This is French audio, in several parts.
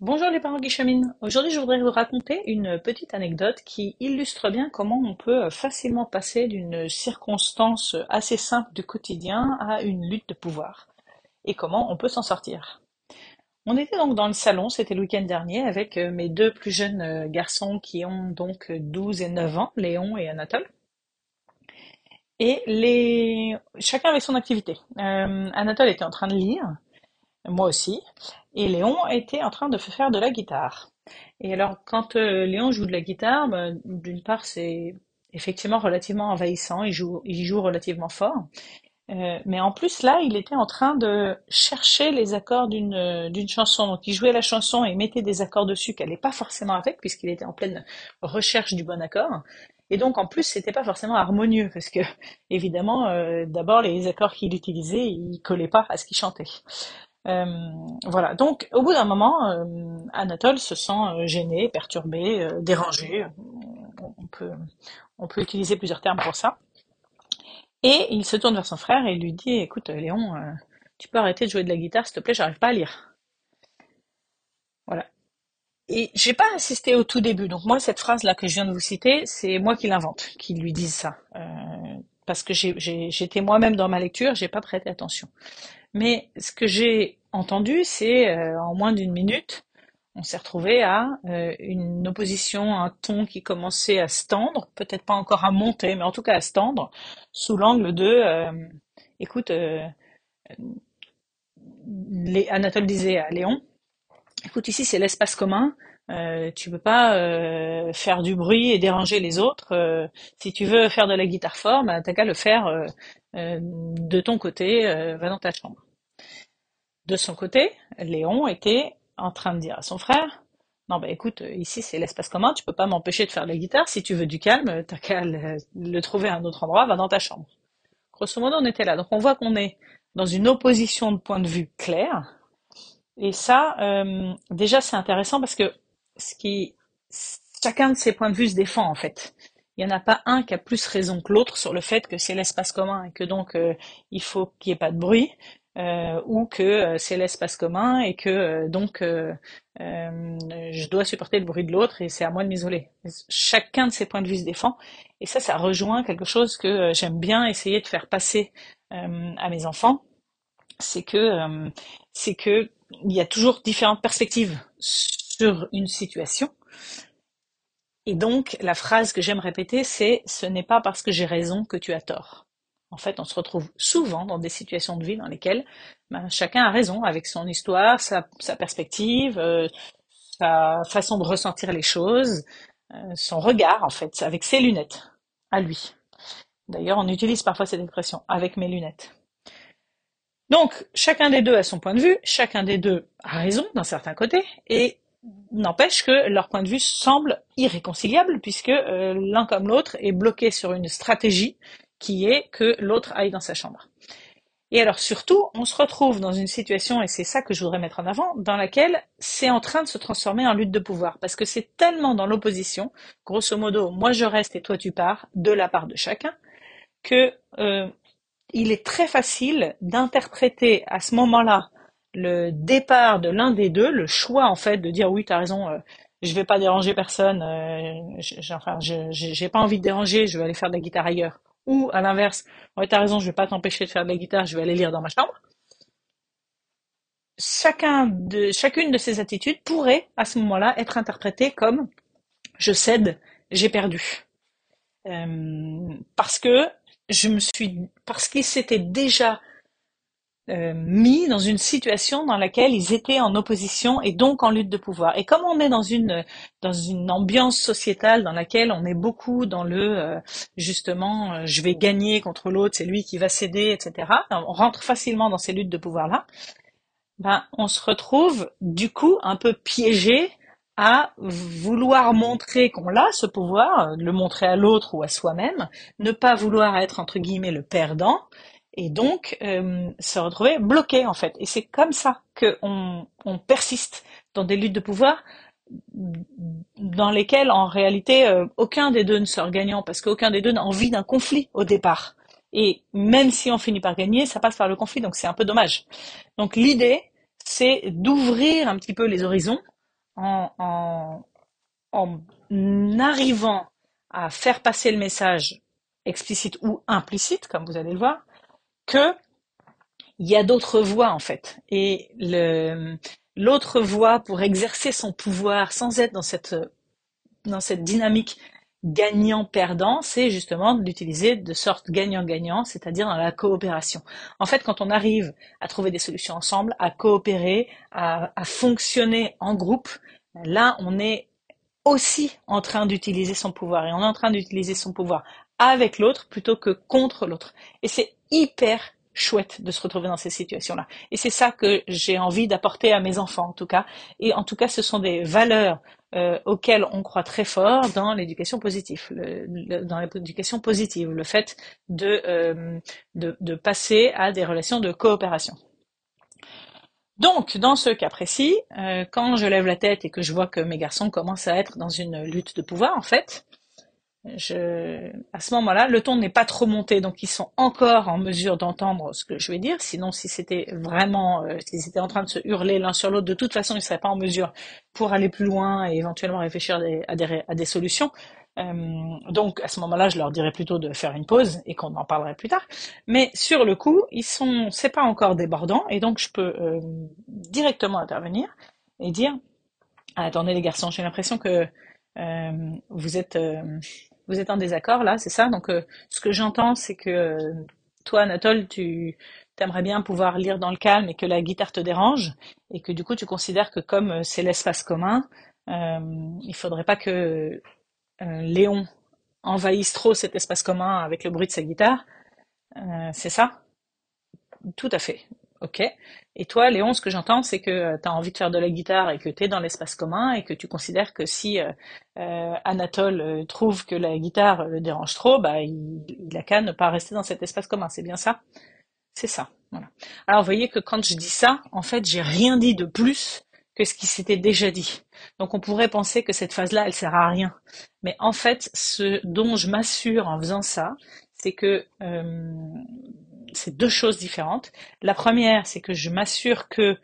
Bonjour les parents qui. Aujourd'hui, je voudrais vous raconter une petite anecdote qui illustre bien comment on peut facilement passer d'une circonstance assez simple du quotidien à une lutte de pouvoir et comment on peut s'en sortir. On était donc dans le salon, c'était le week-end dernier, avec euh, mes deux plus jeunes euh, garçons qui ont donc 12 et 9 ans, Léon et Anatole. Et chacun avait son activité. Euh, Anatole était en train de lire, moi aussi, et Léon était en train de faire de la guitare. Et alors, quand euh, Léon joue de la guitare, bah, d'une part, c'est effectivement relativement envahissant, il joue, il joue relativement fort. Euh, mais en plus, là, il était en train de chercher les accords d'une d'une chanson. Donc, il jouait la chanson et mettait des accords dessus qu'elle n'est pas forcément avec, puisqu'il était en pleine recherche du bon accord. Et donc, en plus, c'était pas forcément harmonieux, parce que, évidemment, euh, d'abord, les accords qu'il utilisait, ils collaient pas à ce qu'il chantait. Euh, voilà. Donc, au bout d'un moment, euh, Anatole se sent euh, gêné, perturbé, dérangé. On peut, on peut utiliser plusieurs termes pour ça. Et il se tourne vers son frère et lui dit, écoute, Léon, tu peux arrêter de jouer de la guitare, s'il te plaît, j'arrive pas à lire. Voilà. Et j'ai pas assisté au tout début. Donc moi, cette phrase-là que je viens de vous citer, c'est moi qui l'invente, qui lui dise ça. parce que j'étais moi-même dans ma lecture, j'ai pas prêté attention. Mais ce que j'ai entendu, c'est euh, en moins d'une minute, on s'est retrouvé à euh, une opposition, un ton qui commençait à se tendre, peut-être pas encore à monter, mais en tout cas à se tendre, sous l'angle de, euh, écoute, Anatole disait à Léon, écoute, ici c'est l'espace commun, euh, tu peux pas faire du bruit et déranger les autres. si tu veux faire de la guitare bah, t'as qu'à le faire de ton côté, euh, va dans ta chambre. De son côté, Léon était en train de dire à son frère, non bah écoute, ici c'est l'espace commun, tu peux pas m'empêcher de faire la guitare, si tu veux du calme, t'as qu'à le, trouver à un autre endroit, va dans ta chambre. Grosso modo, on était là. Donc on voit qu'on est dans une opposition de point de vue clair. Et ça, euh, déjà c'est intéressant parce que chacun de ces points de vue se défend en fait il n'y en a pas un qui a plus raison que l'autre sur le fait que c'est l'espace commun et que donc euh, il faut qu'il n'y ait pas de bruit, euh, ou que euh, c'est l'espace commun et que donc je dois supporter le bruit de l'autre et c'est à moi de m'isoler. Chacun de ces points de vue se défend et ça, ça rejoint quelque chose que j'aime bien essayer de faire passer à mes enfants, c'est que c'est que il y a toujours différentes perspectives sur une situation et donc, la phrase que j'aime répéter, c'est ce n'est pas parce que j'ai raison que tu as tort. En fait, on se retrouve souvent dans des situations de vie dans lesquelles ben, chacun a raison avec son histoire, sa, perspective, euh, sa façon de ressentir les choses, euh, son regard, en fait, avec ses lunettes, à lui. D'ailleurs, on utilise parfois cette expression, avec mes lunettes. Donc, chacun des deux a son point de vue, chacun des deux a raison d'un certain côté, et N'empêche que leur point de vue semble irréconciliable puisque euh, l'un comme l'autre est bloqué sur une stratégie qui est que l'autre aille dans sa chambre. Et alors surtout, on se retrouve dans une situation, et c'est ça que je voudrais mettre en avant, dans laquelle c'est en train de se transformer en lutte de pouvoir, parce que c'est tellement dans l'opposition, grosso modo, moi je reste et toi tu pars, de la part de chacun, que euh, il est très facile d'interpréter à ce moment-là le départ de l'un des deux, le choix en fait de dire oui, tu as raison, euh, je vais pas déranger personne, euh, enfin, j'ai pas envie de déranger, je vais aller faire de la guitare ailleurs. Ou à l'inverse, ouais, tu as raison, je vais pas t'empêcher de faire de la guitare, je vais aller lire dans ma chambre. Chacun de, chacune de ces attitudes pourrait à ce moment-là être interprétée comme je cède, j'ai perdu. Euh, parce que je me suis, parce qu'il s'était déjà euh, mis dans une situation dans laquelle ils étaient en opposition et donc en lutte de pouvoir. Et comme on est dans une dans une ambiance sociétale dans laquelle on est beaucoup dans le euh, justement euh, je vais gagner contre l'autre, c'est lui qui va céder, etc. On rentre facilement dans ces luttes de pouvoir là. Ben on se retrouve du coup un peu piégé à vouloir montrer qu'on a ce pouvoir, le montrer à l'autre ou à soi-même, ne pas vouloir être entre guillemets le perdant et donc euh, se retrouver bloqué en fait. Et c'est comme ça qu'on on persiste dans des luttes de pouvoir dans lesquelles en réalité euh, aucun des deux ne sort gagnant parce qu'aucun des deux n'a envie d'un conflit au départ. Et même si on finit par gagner, ça passe par le conflit, donc c'est un peu dommage. Donc l'idée, c'est d'ouvrir un petit peu les horizons en, en, en arrivant à faire passer le message explicite ou implicite, comme vous allez le voir, que il y a d'autres voies en fait. Et l'autre voie pour exercer son pouvoir sans être dans cette, dans cette dynamique gagnant-perdant, c'est justement d'utiliser de sorte gagnant-gagnant, c'est-à-dire dans la coopération. En fait, quand on arrive à trouver des solutions ensemble, à coopérer, à, à fonctionner en groupe, là, on est aussi en train d'utiliser son pouvoir et on est en train d'utiliser son pouvoir avec l'autre plutôt que contre l'autre. Et c'est hyper chouette de se retrouver dans ces situations-là. Et c'est ça que j'ai envie d'apporter à mes enfants, en tout cas. Et en tout cas, ce sont des valeurs euh, auxquelles on croit très fort dans l'éducation positive, dans l'éducation positive, le fait de, euh, de, de passer à des relations de coopération. Donc, dans ce cas précis, euh, quand je lève la tête et que je vois que mes garçons commencent à être dans une lutte de pouvoir, en fait, je, à ce moment-là, le ton n'est pas trop monté, donc ils sont encore en mesure d'entendre ce que je vais dire. Sinon, si c'était vraiment, euh, s'ils étaient en train de se hurler l'un sur l'autre, de toute façon, ils ne seraient pas en mesure pour aller plus loin et éventuellement réfléchir à des, à des, solutions. Euh, donc, à ce moment-là, je leur dirais plutôt de faire une pause et qu'on en parlerait plus tard. Mais sur le coup, ils sont, c'est pas encore débordant, et donc je peux euh, directement intervenir et dire, ah, attendez les garçons, j'ai l'impression que euh, vous êtes vous êtes en désaccord là, c'est ça? Donc, euh, ce que j'entends, c'est que euh, toi, Anatole, tu aimerais bien pouvoir lire dans le calme et que la guitare te dérange, et que du coup, tu considères que comme euh, c'est l'espace commun, il faudrait pas que Léon envahisse trop cet espace commun avec le bruit de sa guitare. c'est ça? Tout à fait. Ok. Et toi, Léon, ce que j'entends, c'est que euh, tu as envie de faire de la guitare et que tu es dans l'espace commun et que tu considères que si euh, euh Anatole euh, trouve que la guitare le dérange trop, bah, il, il a qu'à ne pas rester dans cet espace commun. C'est bien ça? C'est ça. Voilà. Alors, vous voyez que quand je dis ça, en fait, j'ai rien dit de plus que ce qui s'était déjà dit. Donc, on pourrait penser que cette phase-là, elle sert à rien. Mais en fait, ce dont je m'assure en faisant ça, c'est que c'est deux choses différentes. La première, c'est que je m'assure que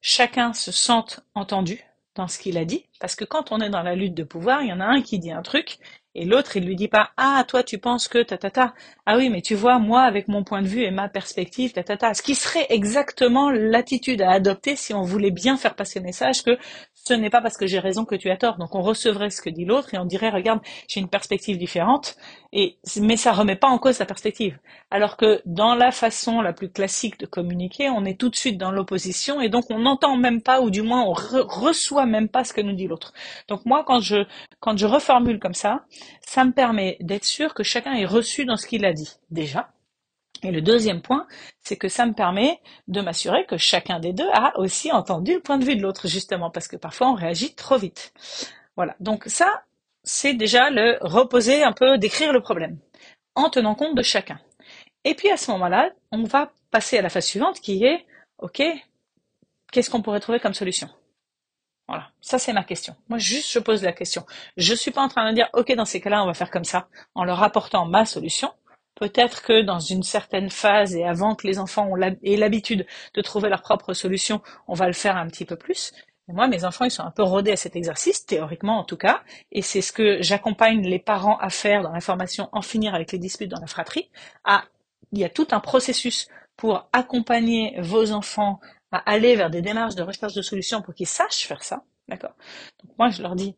chacun se sente entendu dans ce qu'il a dit, parce que quand on est dans la lutte de pouvoir, il y en a un qui dit un truc, et l'autre, il lui dit pas, ah, toi, tu penses que ta ta. Ah oui, mais tu vois, moi, avec mon point de vue et ma perspective, ta ta. Ce qui serait exactement l'attitude à adopter si on voulait bien faire passer le message que ce n'est pas parce que j'ai raison que tu as tort. Donc on recevrait ce que dit l'autre et on dirait, regarde, j'ai une perspective différente, et, mais ça remet pas en cause sa perspective. Alors que dans la façon la plus classique de communiquer, on est tout de suite dans l'opposition et donc on n'entend même pas, ou du moins on reçoit même pas ce que nous dit l'autre. Donc moi, quand je, quand je reformule comme ça, ça me permet d'être sûr que chacun est reçu dans ce qu'il a dit, déjà. Et le deuxième point, c'est que ça me permet de m'assurer que chacun des deux a aussi entendu le point de vue de l'autre, justement, parce que parfois on réagit trop vite. Voilà. Donc ça, c'est déjà le reposer un peu, décrire le problème, en tenant compte de chacun. Et puis à ce moment-là, on va passer à la phase suivante qui est, OK, qu'est-ce qu'on pourrait trouver comme solution? Voilà, ça c'est ma question. Moi juste je pose la question. Je suis pas en train de dire ok dans ces cas-là on va faire comme ça en leur apportant ma solution. Peut-être que dans une certaine phase et avant que les enfants aient l'habitude de trouver leur propre solution, on va le faire un petit peu plus. Moi, mes enfants, ils sont un peu rodés à cet exercice, théoriquement en tout cas, et c'est ce que j'accompagne les parents à faire dans la formation En finir avec les disputes dans la fratrie. Il y a tout un processus pour accompagner vos enfants à aller vers des démarches de recherche de solutions pour qu'ils sachent faire ça. D'accord? Moi, je leur dis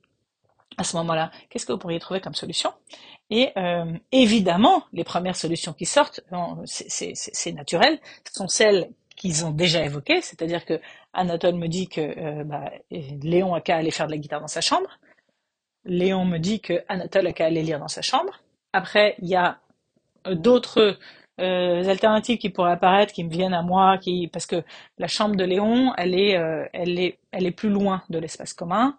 à ce moment-là, qu'est-ce que vous pourriez trouver comme solution? Et euh, évidemment, les premières solutions qui sortent, c'est naturel, sont celles qu'ils ont déjà évoquées, c'est-à-dire que Anatole me dit que euh, bah, Léon a qu'à aller faire de la guitare dans sa chambre. Léon me dit que Anatole a qu'à aller lire dans sa chambre. Après, il y a d'autres euh, alternatives qui pourraient apparaître, qui me viennent à moi, qui parce que la chambre de Léon, elle est, elle est, elle est plus loin de l'espace commun.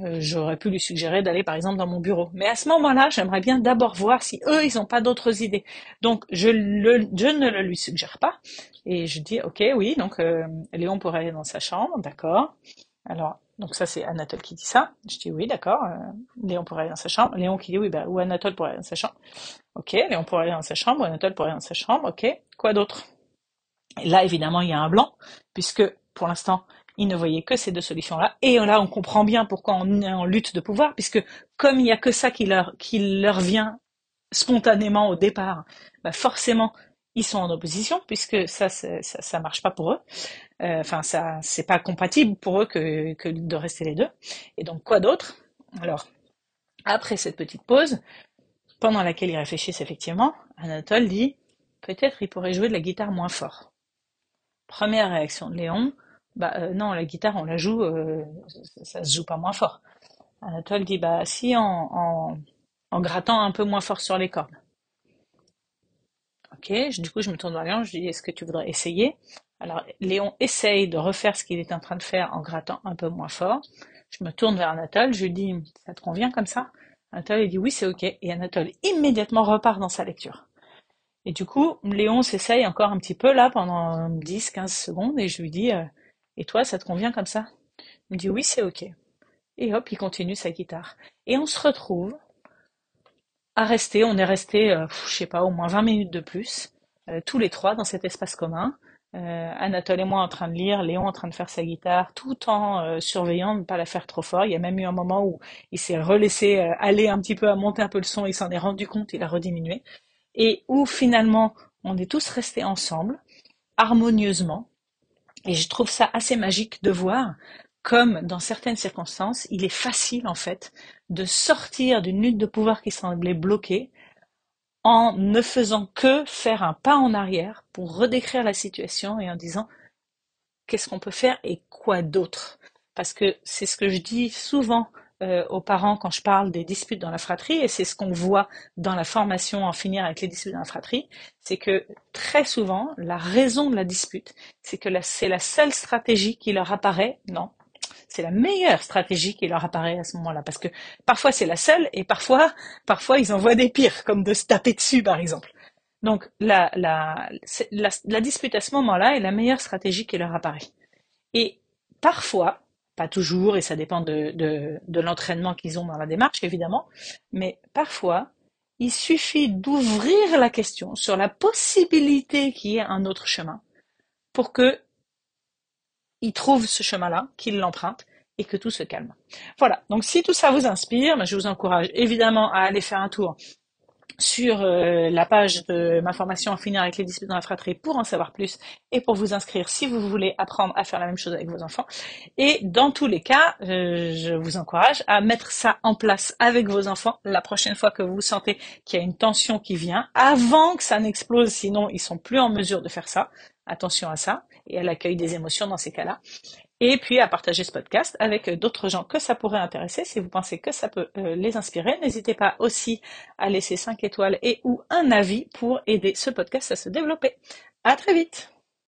Euh, j'aurais pu lui suggérer d'aller par exemple dans mon bureau. Mais à ce moment-là, j'aimerais bien d'abord voir si eux, ils n'ont pas d'autres idées. Donc je, le, je ne le lui suggère pas. Et je dis, ok, oui, donc Léon pourrait aller dans sa chambre, d'accord. Alors donc ça, c'est Anatole qui dit ça. Je dis oui, d'accord. Euh, Léon pourrait aller dans sa chambre. Léon qui dit oui, bah, ou Anatole pourrait aller dans sa chambre. Ok, Léon pourrait aller dans sa chambre, ou Anatole pourrait aller dans sa chambre. Ok, quoi d'autre? Là, évidemment, il y a un blanc, puisque pour l'instant, Ils ne voyaient que ces deux solutions-là. Et là, on comprend bien pourquoi on est en lutte de pouvoir, puisque comme il n'y a que ça qui leur, qui leur vient spontanément au départ, bah forcément, ils sont en opposition, puisque ça, ça, marche pas pour eux. Euh, enfin, ça, c'est pas compatible pour eux que, que de rester les deux. Et donc, quoi d'autre? Alors, après cette petite pause, pendant laquelle ils réfléchissent effectivement, Anatole dit peut-être il pourrait jouer de la guitare moins fort. Première réaction de Léon, bah euh, non, la guitare on la joue, euh, ça, se joue pas moins fort. Anatole dit bah si en, grattant un peu moins fort sur les cordes. Ok, du coup je me tourne vers Léon, je lui dis est-ce que tu voudrais essayer? Alors Léon essaye de refaire ce qu'il est en train de faire en grattant un peu moins fort. Je me tourne vers Anatole, je lui dis ça te convient comme ça? Anatole dit oui, c'est ok. Et Anatole immédiatement repart dans sa lecture. Et du coup, Léon s'essaye encore un petit peu là pendant 10-15 secondes et je lui dis euh, Et toi, ça te convient comme ça? Il me dit oui, c'est ok. Et hop, il continue sa guitare. Et on se retrouve à rester, on est resté, euh, je sais pas, au moins 20 minutes de plus, euh, tous les trois dans cet espace commun. Euh, Anatole et moi en train de lire, Léon en train de faire sa guitare, tout en euh, surveillant de ne pas la faire trop fort. Il y a même eu un moment où il s'est relaissé euh, aller un petit peu à monter un peu le son, il s'en est rendu compte, il a rediminué. Et où finalement on est tous restés ensemble, harmonieusement. Et je trouve ça assez magique de voir comme dans certaines circonstances, il est facile en fait de sortir d'une lutte de pouvoir qui semblait bloquée en ne faisant que faire un pas en arrière pour redécrire la situation et en disant qu'est-ce qu'on peut faire et quoi d'autre? Parce que c'est ce que je dis souvent euh, aux parents quand je parle des disputes dans la fratrie, et c'est ce qu'on voit dans la formation en finir avec les disputes dans la fratrie, c'est que très souvent, la raison de la dispute, c'est que c'est la seule stratégie qui leur apparaît, non, c'est la meilleure stratégie qui leur apparaît à ce moment-là. Parce que parfois c'est la seule et parfois, parfois ils en voient des pires, comme de se taper dessus par exemple. Donc la, la, la, dispute à ce moment-là est la meilleure stratégie qui leur apparaît. Et parfois, pas toujours, et ça dépend de, l'entraînement qu'ils ont dans la démarche évidemment, mais parfois, il suffit d'ouvrir la question sur la possibilité qu'il y ait un autre chemin pour que il trouve ce chemin-là, qu'il l'emprunte et que tout se calme. Voilà, donc si tout ça vous inspire, ben, je vous encourage évidemment à aller faire un tour sur euh, la page de ma formation en finir avec les disputes dans la fratrie pour en savoir plus et pour vous inscrire si vous voulez apprendre à faire la même chose avec vos enfants. Et dans tous les cas, euh, je vous encourage à mettre ça en place avec vos enfants la prochaine fois que vous sentez qu'il y a une tension qui vient, avant que ça n'explose, sinon ils sont plus en mesure de faire ça. Attention à ça et à l'accueil des émotions dans ces cas-là. Et puis à partager ce podcast avec d'autres gens que ça pourrait intéresser. Si vous pensez que ça peut euh, les inspirer, n'hésitez pas aussi à laisser 5 étoiles et ou un avis pour aider ce podcast à se développer. À très vite!